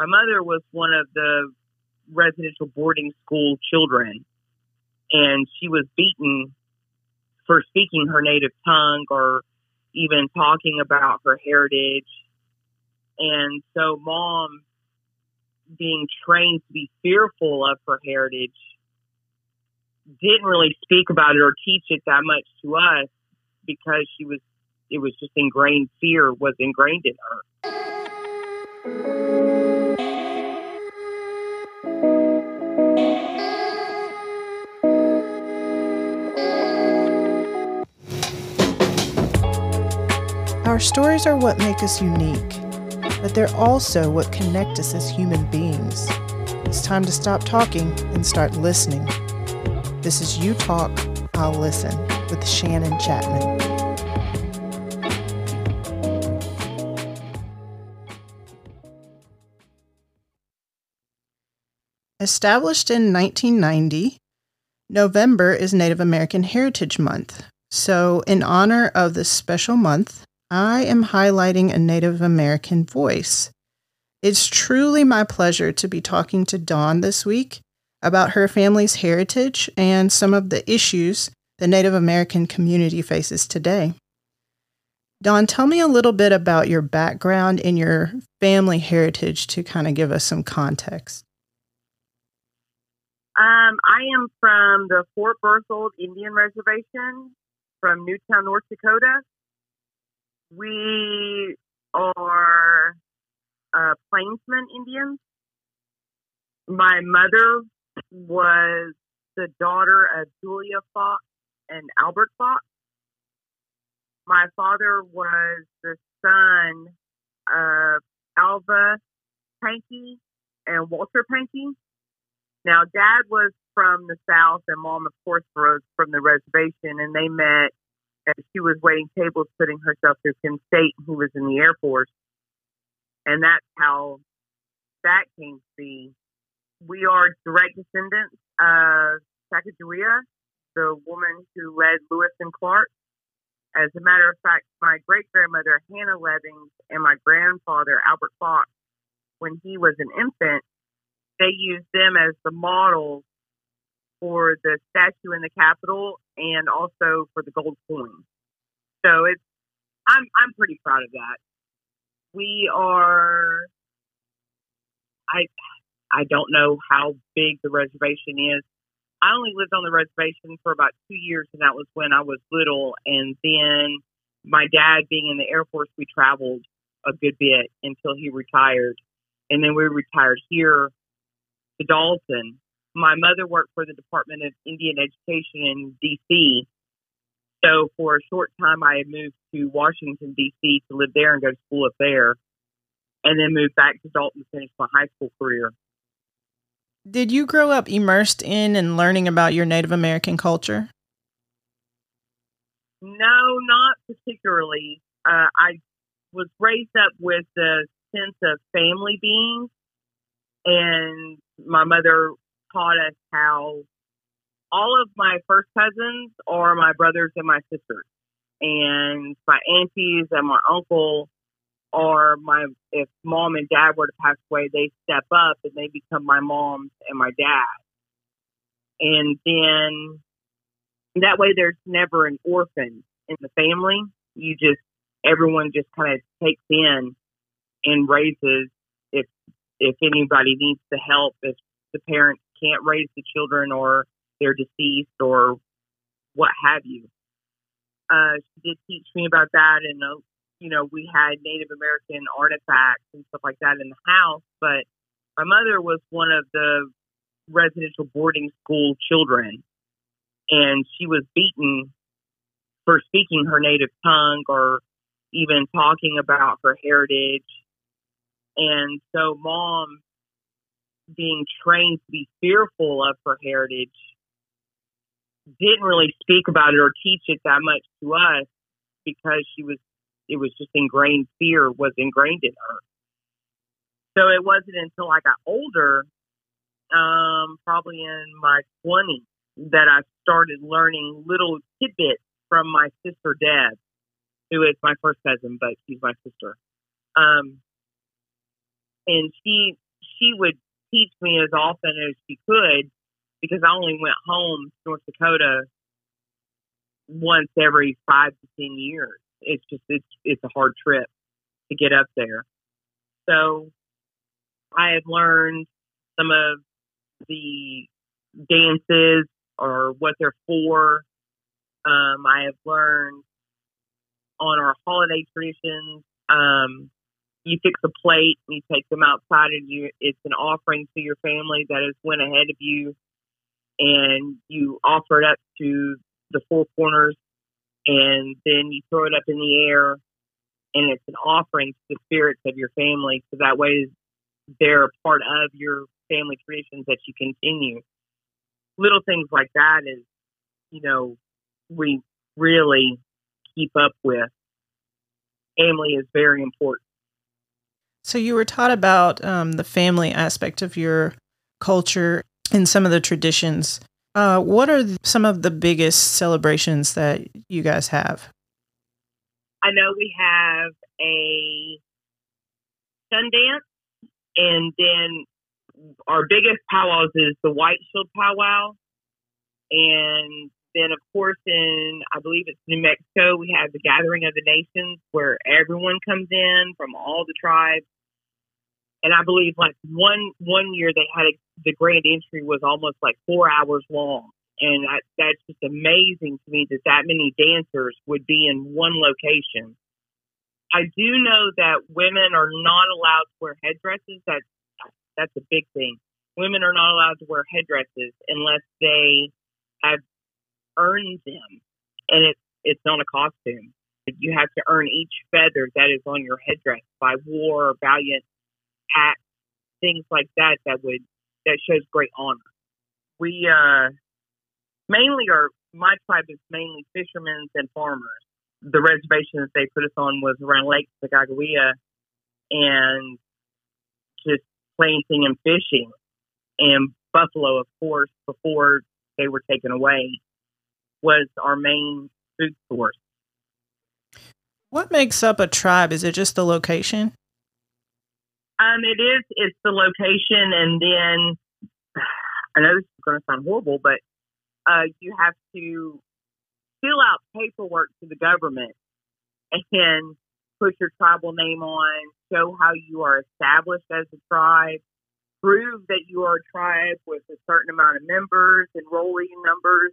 my mother was one of the residential boarding school children, and she was beaten for speaking her native tongue or even talking about her heritage. And so, mom, being trained to be fearful of her heritage, didn't really speak about it or teach it that much to us because she was, it was just ingrained fear was ingrained in her. Our stories are what make us unique, but they're also what connect us as human beings. It's time to stop talking and start listening. This is You Talk, I'll Listen with Shannon Chapman. Established in 1990, November is Native American Heritage Month. So, in honor of this special month, I am highlighting a Native American voice. It's truly my pleasure to be talking to Dawn this week about her family's heritage and some of the issues the Native American community faces today. Dawn, tell me a little bit about your background and your family heritage to kind of give us some context. Um, I am from the Fort Berthold Indian Reservation from New Town, North Dakota. We are uh, Plainsman Indians. My mother was the daughter of Julia Fox and Albert Fox. My father was the son of Alva Pankey and Walter Pankey. Now, Dad was from the South, and Mom, of course, was from the reservation, and they met as she was waiting tables, putting herself through Penn State, who was in the Air Force. And that's how that came to be. We are direct descendants of Sacagawea, the woman who led Lewis and Clark. As a matter of fact, my great grandmother, Hannah Levings, and my grandfather, Albert Fox, when he was an infant, they used them as the models for the statue in the Capitol and also for the gold coin. So it's I'm I'm pretty proud of that. We are I I don't know how big the reservation is. I only lived on the reservation for about two years, and that was when I was little. And then my dad, being in the Air Force, we traveled a good bit until he retired. And then we retired here to Dalton my mother worked for the Department of Indian Education in D.C. So for a short time, I had moved to Washington, D.C. to live there and go to school up there, and then moved back to Dalton to finish my high school career. Did you grow up immersed in and learning about your Native American culture? No, not particularly. Uh, I was raised up with the sense of family being, and my mother taught us how all of my first cousins are my brothers and my sisters, and my aunties and my uncle are my. If mom and dad were to pass away, they step up and they become my moms and my dad, and then that way there's never an orphan in the family. You just everyone just kind of takes in and raises if if anybody needs the help if the parents can't raise the children or they're deceased or what have you. Uh, she did teach me about that, and uh, you know we had Native American artifacts and stuff like that in the house. But my mother was one of the residential boarding school children, and she was beaten for speaking her native tongue or even talking about her heritage. And so, mom being trained to be fearful of her heritage, didn't really speak about it or teach it that much to us because she was, it was just ingrained fear was ingrained in her. So it wasn't until I got older, um, probably in my 20s, that I started learning little tidbits from my sister Deb, who is my first cousin, but she's my sister. Um, and she she would teach me as often as she could because I only went home to North Dakota once every five to ten years. It's just it's it's a hard trip to get up there. So I have learned some of the dances or what they're for. Um, I have learned on our holiday traditions. Um, you fix a plate and you take them outside and you it's an offering to your family that has went ahead of you. And you offer it up to the four corners and then you throw it up in the air and it's an offering to the spirits of your family. So that way they're a part of your family traditions that you continue. Little things like that is you know we really keep up with. Family is very important so you were taught about um, the family aspect of your culture and some of the traditions. Uh, what are some of the biggest celebrations that you guys have? I know we have a Sundance, and then our biggest powwows is the White Shield Powwow, and then of course in I believe it's New Mexico we have the Gathering of the Nations where everyone comes in from all the tribes and I believe like one one year they had a, the grand entry was almost like four hours long, and I, that's just amazing to me that that many dancers would be in one location. I do know that women are not allowed to wear headdresses. That's that's a big thing. Women are not allowed to wear headdresses unless they have earned them, and it's it's not a costume. You have to earn each feather that is on your headdress by war, valiant acts, things like that that would that shows great honor. We uh, mainly are my tribe is mainly fishermen and farmers. The reservation that they put us on was around Lake Sakakawea and just planting and fishing and buffalo, of course, before they were taken away, was our main food source. What makes up a tribe? Is it just the location? Um, it is. It's the location, and then I know this is going to sound horrible, but uh, you have to fill out paperwork to the government and put your tribal name on, show how you are established as a tribe, prove that you are a tribe with a certain amount of members, enrollee numbers.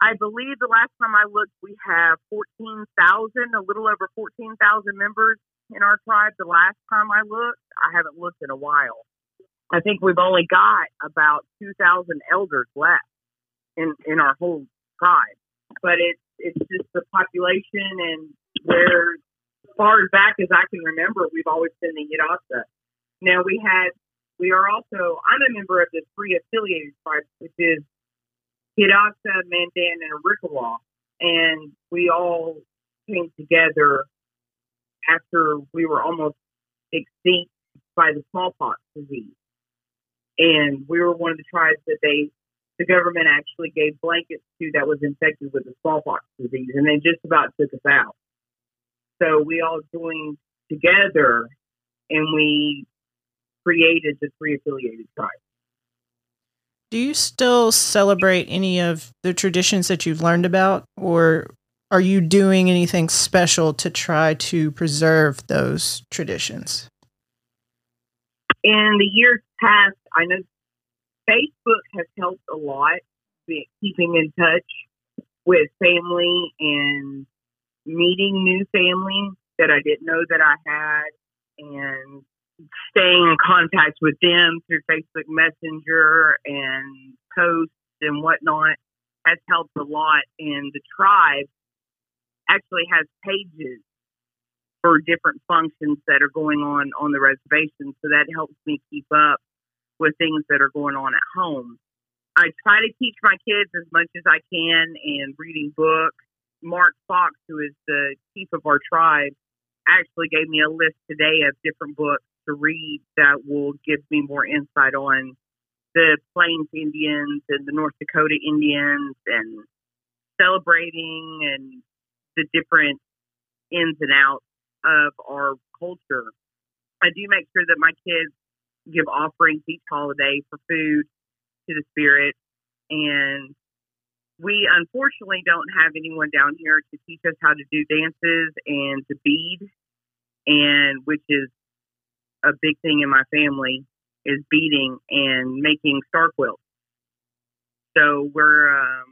I believe the last time I looked, we have 14,000, a little over 14,000 members in our tribe. The last time I looked, I haven't looked in a while. I think we've only got about 2,000 elders left in, in our whole tribe. But it's, it's just the population and where, as far as back as I can remember, we've always been the Hidatsa. Now we had, we are also, I'm a member of the three affiliated tribes, which is Hidatsa, Mandan, and Arikara. And we all came together after we were almost extinct by the smallpox disease. And we were one of the tribes that they, the government actually gave blankets to that was infected with the smallpox disease, and they just about took us out. So we all joined together and we created the three affiliated tribes. Do you still celebrate any of the traditions that you've learned about, or are you doing anything special to try to preserve those traditions? In the years past, I know Facebook has helped a lot keeping in touch with family and meeting new family that I didn't know that I had and staying in contact with them through Facebook Messenger and posts and whatnot has helped a lot. And the tribe actually has pages for different functions that are going on on the reservation. So that helps me keep up with things that are going on at home. I try to teach my kids as much as I can and reading books. Mark Fox, who is the chief of our tribe, actually gave me a list today of different books to read that will give me more insight on the Plains Indians and the North Dakota Indians and celebrating and the different ins and outs of our culture. I do make sure that my kids give offerings each holiday for food to the spirit. And we unfortunately don't have anyone down here to teach us how to do dances and to bead, and which is a big thing in my family is beading and making star quilts. So we're um,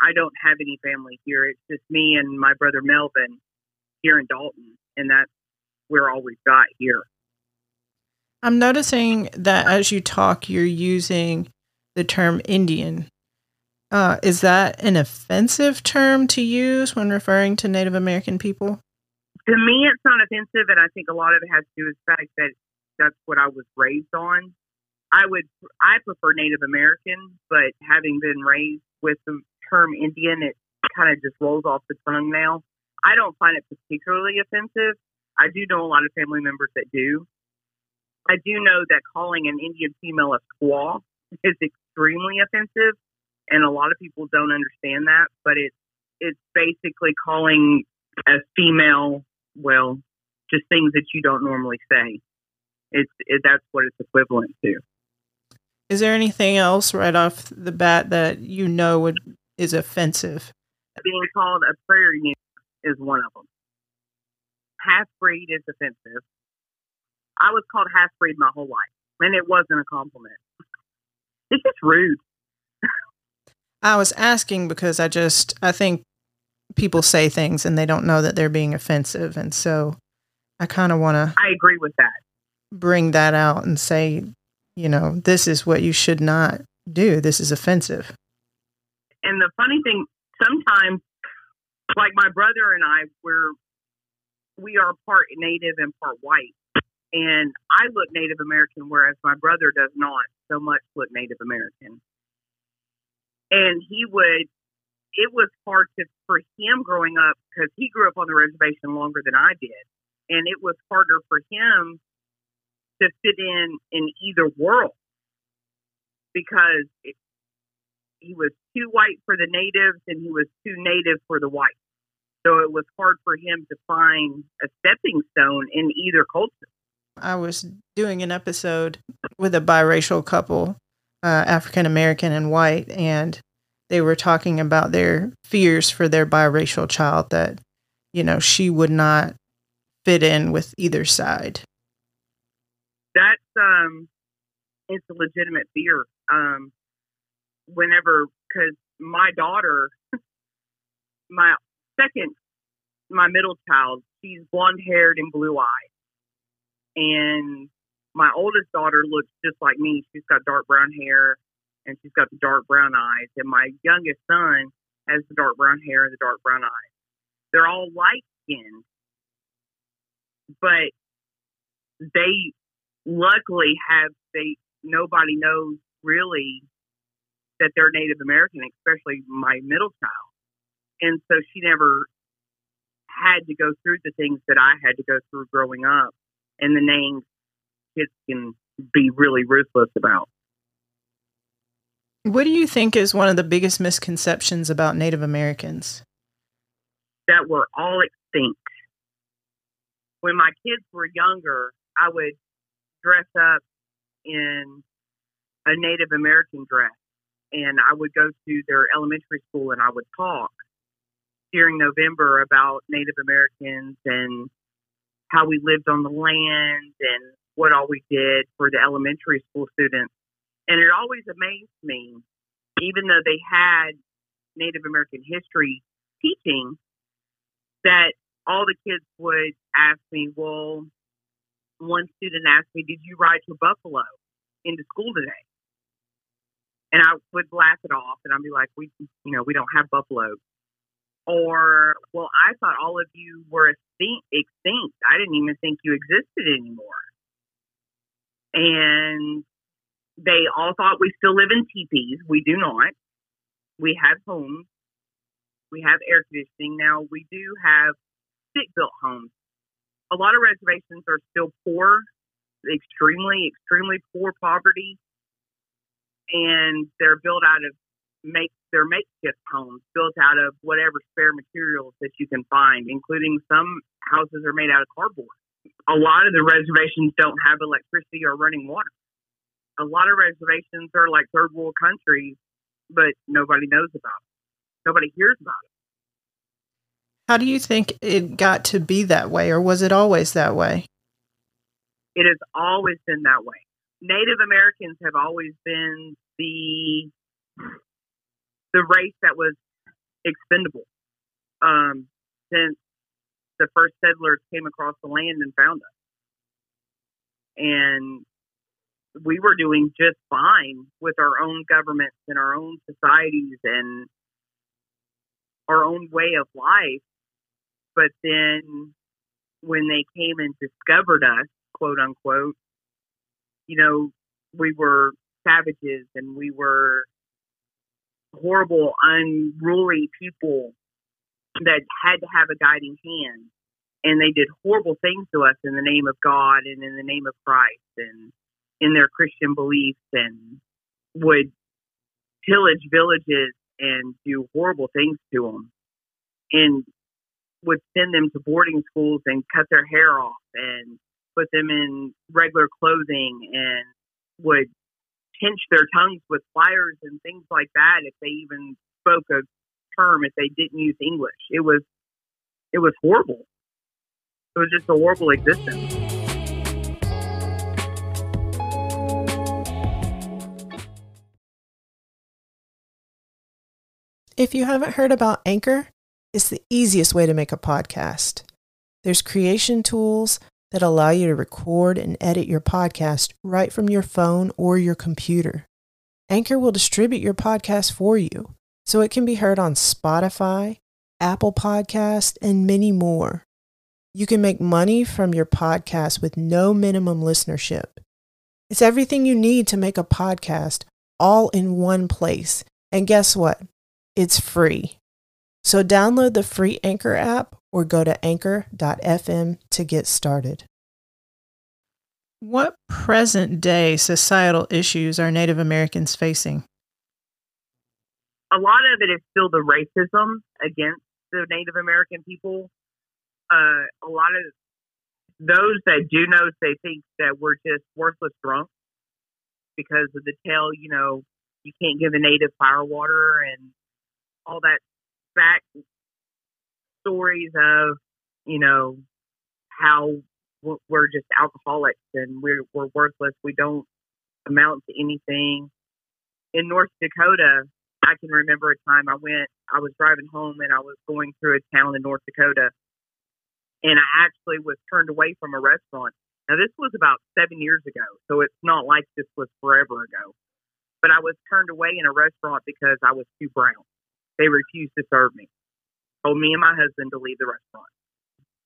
I don't have any family here. It's just me and my brother Melvin here in Dalton, and that's where all we've got here. I'm noticing that as you talk, you're using the term Indian. Uh, is that an offensive term to use when referring to Native American people? To me, it's not offensive, and I think a lot of it has to do with the fact that that's what I was raised on. I would, I prefer Native American, but having been raised with the term Indian, it kind of just rolls off the tongue now. I don't find it particularly offensive. I do know a lot of family members that do. I do know that calling an Indian female a squaw is extremely offensive, and a lot of people don't understand that. But it's it's basically calling a female, well, just things that you don't normally say. It's it, that's what it's equivalent to. Is there anything else right off the bat that you know would is offensive? Being called a prairie nigger is one of them. Half breed is offensive. I was called half breed my whole life, and it wasn't a compliment. It's just rude. I was asking because I just I think people say things and they don't know that they're being offensive, and so I kind of want to. I agree with that. Bring that out and say, you know, this is what you should not do. This is offensive. And the funny thing, sometimes, like my brother and I, we're we are part Native and part white, and I look Native American, whereas my brother does not so much look Native American. And he would, it was hard to, for him growing up because he grew up on the reservation longer than I did. And it was harder for him to fit in in either world because it, he was too white for the natives and he was too native for the whites. So it was hard for him to find a stepping stone in either culture. I was doing an episode with a biracial couple, uh, African American and white, and they were talking about their fears for their biracial child that, you know, she would not fit in with either side. Um, it's a legitimate fear. Um, whenever, because my daughter, my second, my middle child, she's blonde haired and blue eyed and my oldest daughter looks just like me. She's got dark brown hair and she's got the dark brown eyes. And my youngest son has the dark brown hair and the dark brown eyes. They're all light skinned, but they luckily have they nobody knows really that they're Native American, especially my middle child. And so she never had to go through the things that I had to go through growing up and the names kids can be really ruthless about. What do you think is one of the biggest misconceptions about Native Americans? That we're all extinct. When my kids were younger, I would dress up in a Native American dress and I would go to their elementary school and I would talk during November about Native Americans and how we lived on the land and what all we did for the elementary school students. And it always amazed me, even though they had Native American history teaching, that all the kids would ask me, well, one student asked me, did you ride to Buffalo into school today? And I would laugh it off and I'd be like, we, you know, we don't have buffalo. Or well i thought all of you were extinct, i didn't even think you existed anymore. And they all thought we still live in teepees. We do not. We have homes. We have air conditioning. Now we do have stick built homes a lot of reservations are still poor extremely extremely poor poverty and they're built out of make their makeshift homes built out of whatever spare materials that you can find, including some houses are made out of cardboard. A lot of the reservations don't have electricity or running water. a lot of reservations are like third world countries, but nobody knows about it. Nobody hears about it. How do you think it got to be that way, or was it always that way? It has always been that way. Native Americans have always been the the race that was expendable um, since the first settlers came across the land and found us. And we were doing just fine with our own governments and our own societies and our own way of life. But then when they came and discovered us, quote unquote, you know, we were savages and we were horrible, unruly people that had to have a guiding hand. And they did horrible things to us in the name of God and in the name of Christ and in their Christian beliefs and would pillage villages and do horrible things to them and would send them to boarding schools and cut their hair off and put them in regular clothing and would pinch their tongues with pliers and things like that if they even spoke a term if they didn't use English. It was it was horrible. It was just a horrible existence. If you haven't heard about Anchor, it's the easiest way to make a podcast. There's creation tools that allow you to record and edit your podcast right from your phone or your computer. Anchor will distribute your podcast for you so it can be heard on Spotify, Apple Podcast, and many more. You can make money from your podcast with no minimum listenership. It's everything you need to make a podcast all in one place. And guess what? It's free. So download the free Anchor app or go to anchor.fm to get started. What present day societal issues are Native Americans facing? A lot of it is still the racism against the Native American people. Uh, a lot of those that do know, they think that we're just worthless drunks because of the tale, you know, you can't give a native fire water and all that back stories of, you know, how we're just alcoholics and we're, we're worthless. We don't amount to anything. In North Dakota, I can remember a time I went, I was driving home and I was going through a town in North Dakota and I actually was turned away from a restaurant. Now, this was about seven years ago, so it's not like this was forever ago. But I was turned away in a restaurant because I was too brown. They refused to serve me. Told me and my husband to leave the restaurant.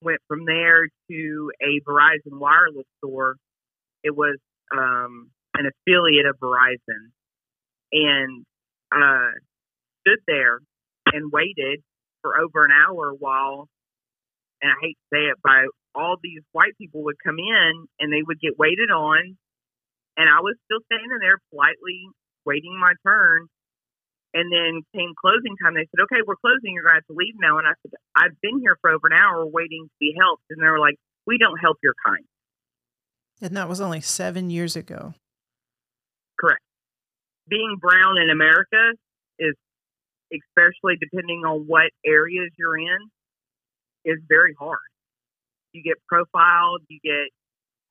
Went from there to a Verizon wireless store. It was um, an affiliate of Verizon, and uh, stood there and waited for over an hour while, and I hate to say it, by all these white people would come in and they would get waited on, and I was still standing there politely waiting my turn. And then came closing time. They said, okay, we're closing. You're going to have to leave now. And I said, I've been here for over an hour waiting to be helped. And they were like, we don't help your kind. And that was only seven years ago. Correct. Being brown in America is, especially depending on what areas you're in, is very hard. You get profiled, you get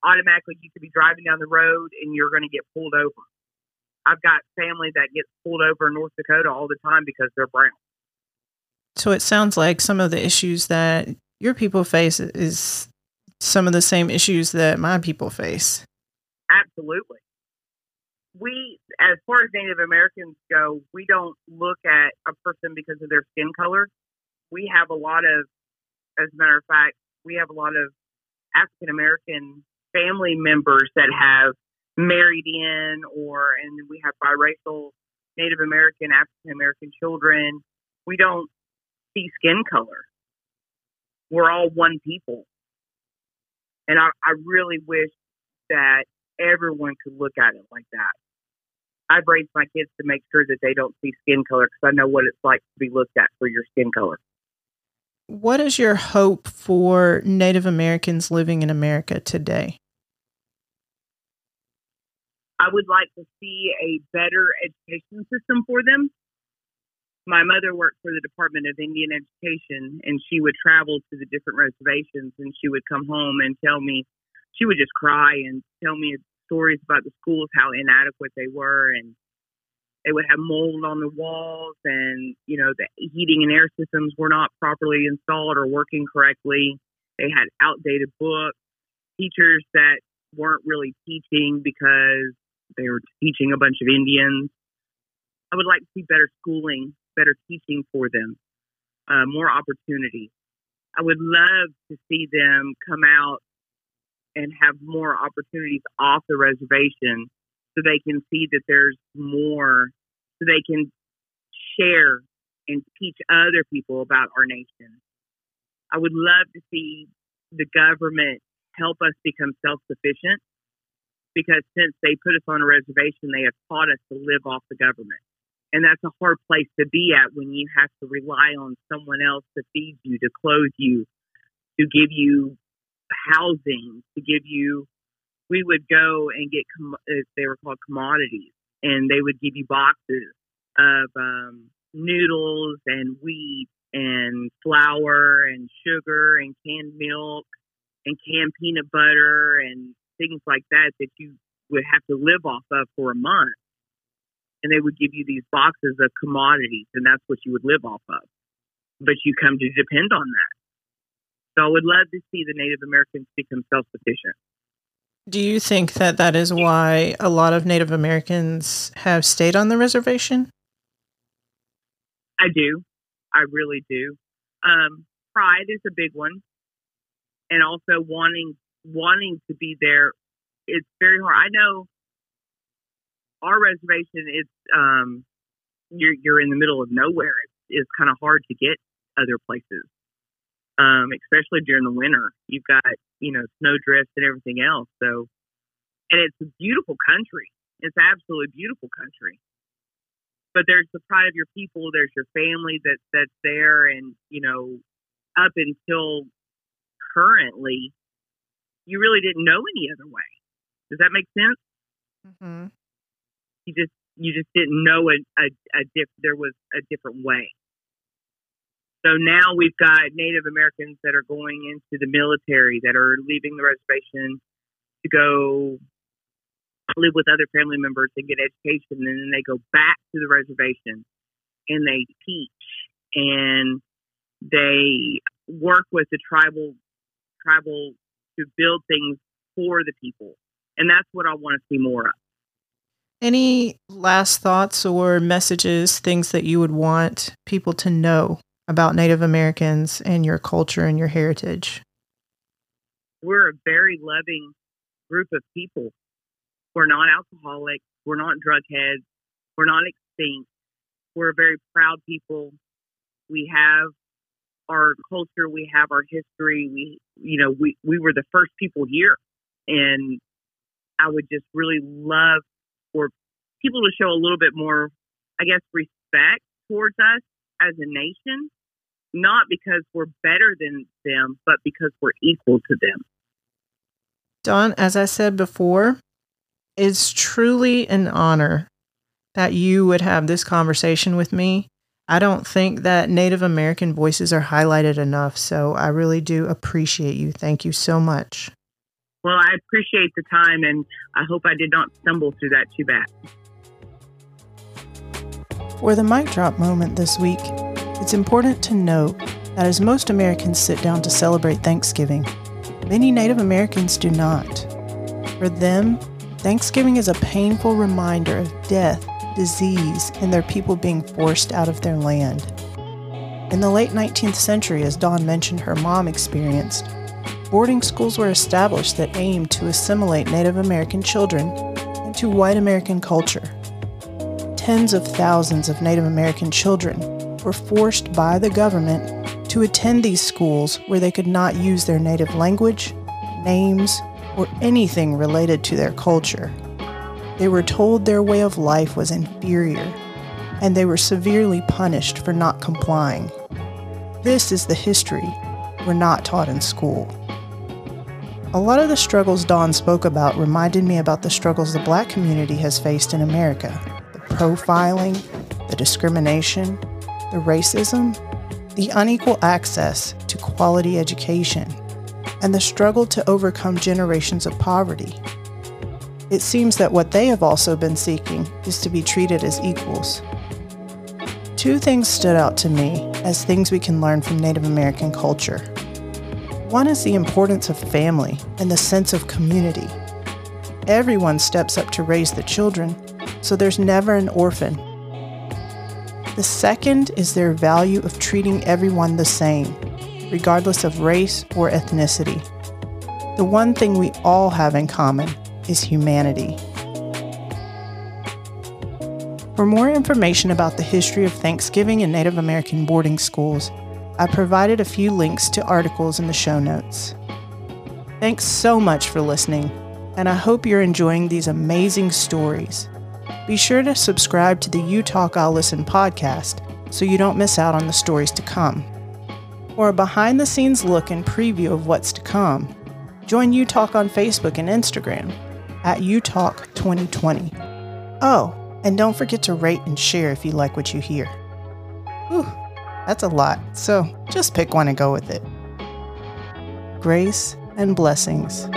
automatically, you could be driving down the road and you're going to get pulled over. I've got family that gets pulled over in North Dakota all the time because they're brown. So it sounds like some of the issues that your people face is some of the same issues that my people face. Absolutely. We, as far as Native Americans go, we don't look at a person because of their skin color. We have a lot of, as a matter of fact, we have a lot of African American family members that have married in or and we have biracial Native American, African American children. We don't see skin color. We're all one people. And I, I really wish that everyone could look at it like that. I've raised my kids to make sure that they don't see skin color because I know what it's like to be looked at for your skin color. What is your hope for Native Americans living in America today? I would like to see a better education system for them. My mother worked for the Department of Indian Education, and she would travel to the different reservations, and she would come home and tell me, she would just cry and tell me stories about the schools, how inadequate they were, and they would have mold on the walls, and you know the heating and air systems were not properly installed or working correctly. They had outdated books, teachers that weren't really teaching because they were teaching a bunch of Indians. I would like to see better schooling, better teaching for them, uh, more opportunities. I would love to see them come out and have more opportunities off the reservation so they can see that there's more, so they can share and teach other people about our nation. I would love to see the government help us become self sufficient because since they put us on a reservation, they have taught us to live off the government. And that's a hard place to be at when you have to rely on someone else to feed you, to clothe you, to give you housing, to give you. We would go and get, they were called commodities, and they would give you boxes of um, noodles and wheat and flour and sugar and canned milk and canned peanut butter and things like that that you would have to live off of for a month. And they would give you these boxes of commodities, and that's what you would live off of. But you come to depend on that. So I would love to see the Native Americans become self sufficient. Do you think that that is why a lot of Native Americans have stayed on the reservation? I do. I really do. Um, pride is a big one and also wanting wanting to be there. It's very hard. I know our reservation. It's um, you're you're in the middle of nowhere. It's, it's kind of hard to get other places, um, especially during the winter. You've got you know snowdrifts and everything else. So, and it's a beautiful country. It's absolutely beautiful country. But there's the pride of your people. There's your family that that's there, and you know, up until currently, you really didn't know any other way. Does that make sense? Mm-hmm. You just you just didn't know a, a, a diff, there was a different way. So now we've got Native Americans that are going into the military, that are leaving the reservation to go live with other family members and get education, and then they go back to the reservation and they teach and they work with the tribal tribal to build things for the people. And that's what I want to see more of. Any last thoughts or messages, things that you would want people to know about Native Americans and your culture and your heritage? We're a very loving group of people. We're not alcoholic. We're not drug heads. We're not extinct. We're a very proud people. We have our culture, we have our history. We, you know, we, we were the first people here. And I would just really love for people to show a little bit more, I guess, respect towards us as a nation, not because we're better than them, but because we're equal to them. Dawn, as I said before, it's truly an honor that you would have this conversation with me. I don't think that Native American voices are highlighted enough. So I really do appreciate you. Thank you so much. Well, I appreciate the time and I hope I did not stumble through that too bad. For the mic drop moment this week, it's important to note that as most Americans sit down to celebrate Thanksgiving, many Native Americans do not. For them, Thanksgiving is a painful reminder of death disease, and their people being forced out of their land. In the late 19th century, as Dawn mentioned her mom experienced, boarding schools were established that aimed to assimilate Native American children into white American culture. Tens of thousands of Native American children were forced by the government to attend these schools where they could not use their native language, names, or anything related to their culture. They were told their way of life was inferior, and they were severely punished for not complying. This is the history we're not taught in school. A lot of the struggles Dawn spoke about reminded me about the struggles the black community has faced in America the profiling, the discrimination, the racism, the unequal access to quality education, and the struggle to overcome generations of poverty. It seems that what they have also been seeking is to be treated as equals. Two things stood out to me as things we can learn from Native American culture. One is the importance of family and the sense of community. Everyone steps up to raise the children, so there's never an orphan. The second is their value of treating everyone the same, regardless of race or ethnicity. The one thing we all have in common is humanity. For more information about the history of Thanksgiving in Native American boarding schools, I provided a few links to articles in the show notes. Thanks so much for listening, and I hope you're enjoying these amazing stories. Be sure to subscribe to the You Talk I'll Listen podcast so you don't miss out on the stories to come. For a behind the scenes look and preview of what's to come, join You Talk on Facebook and Instagram at UTalk 2020. Oh, and don't forget to rate and share if you like what you hear. Whew, that's a lot, so just pick one and go with it. Grace and blessings.